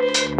you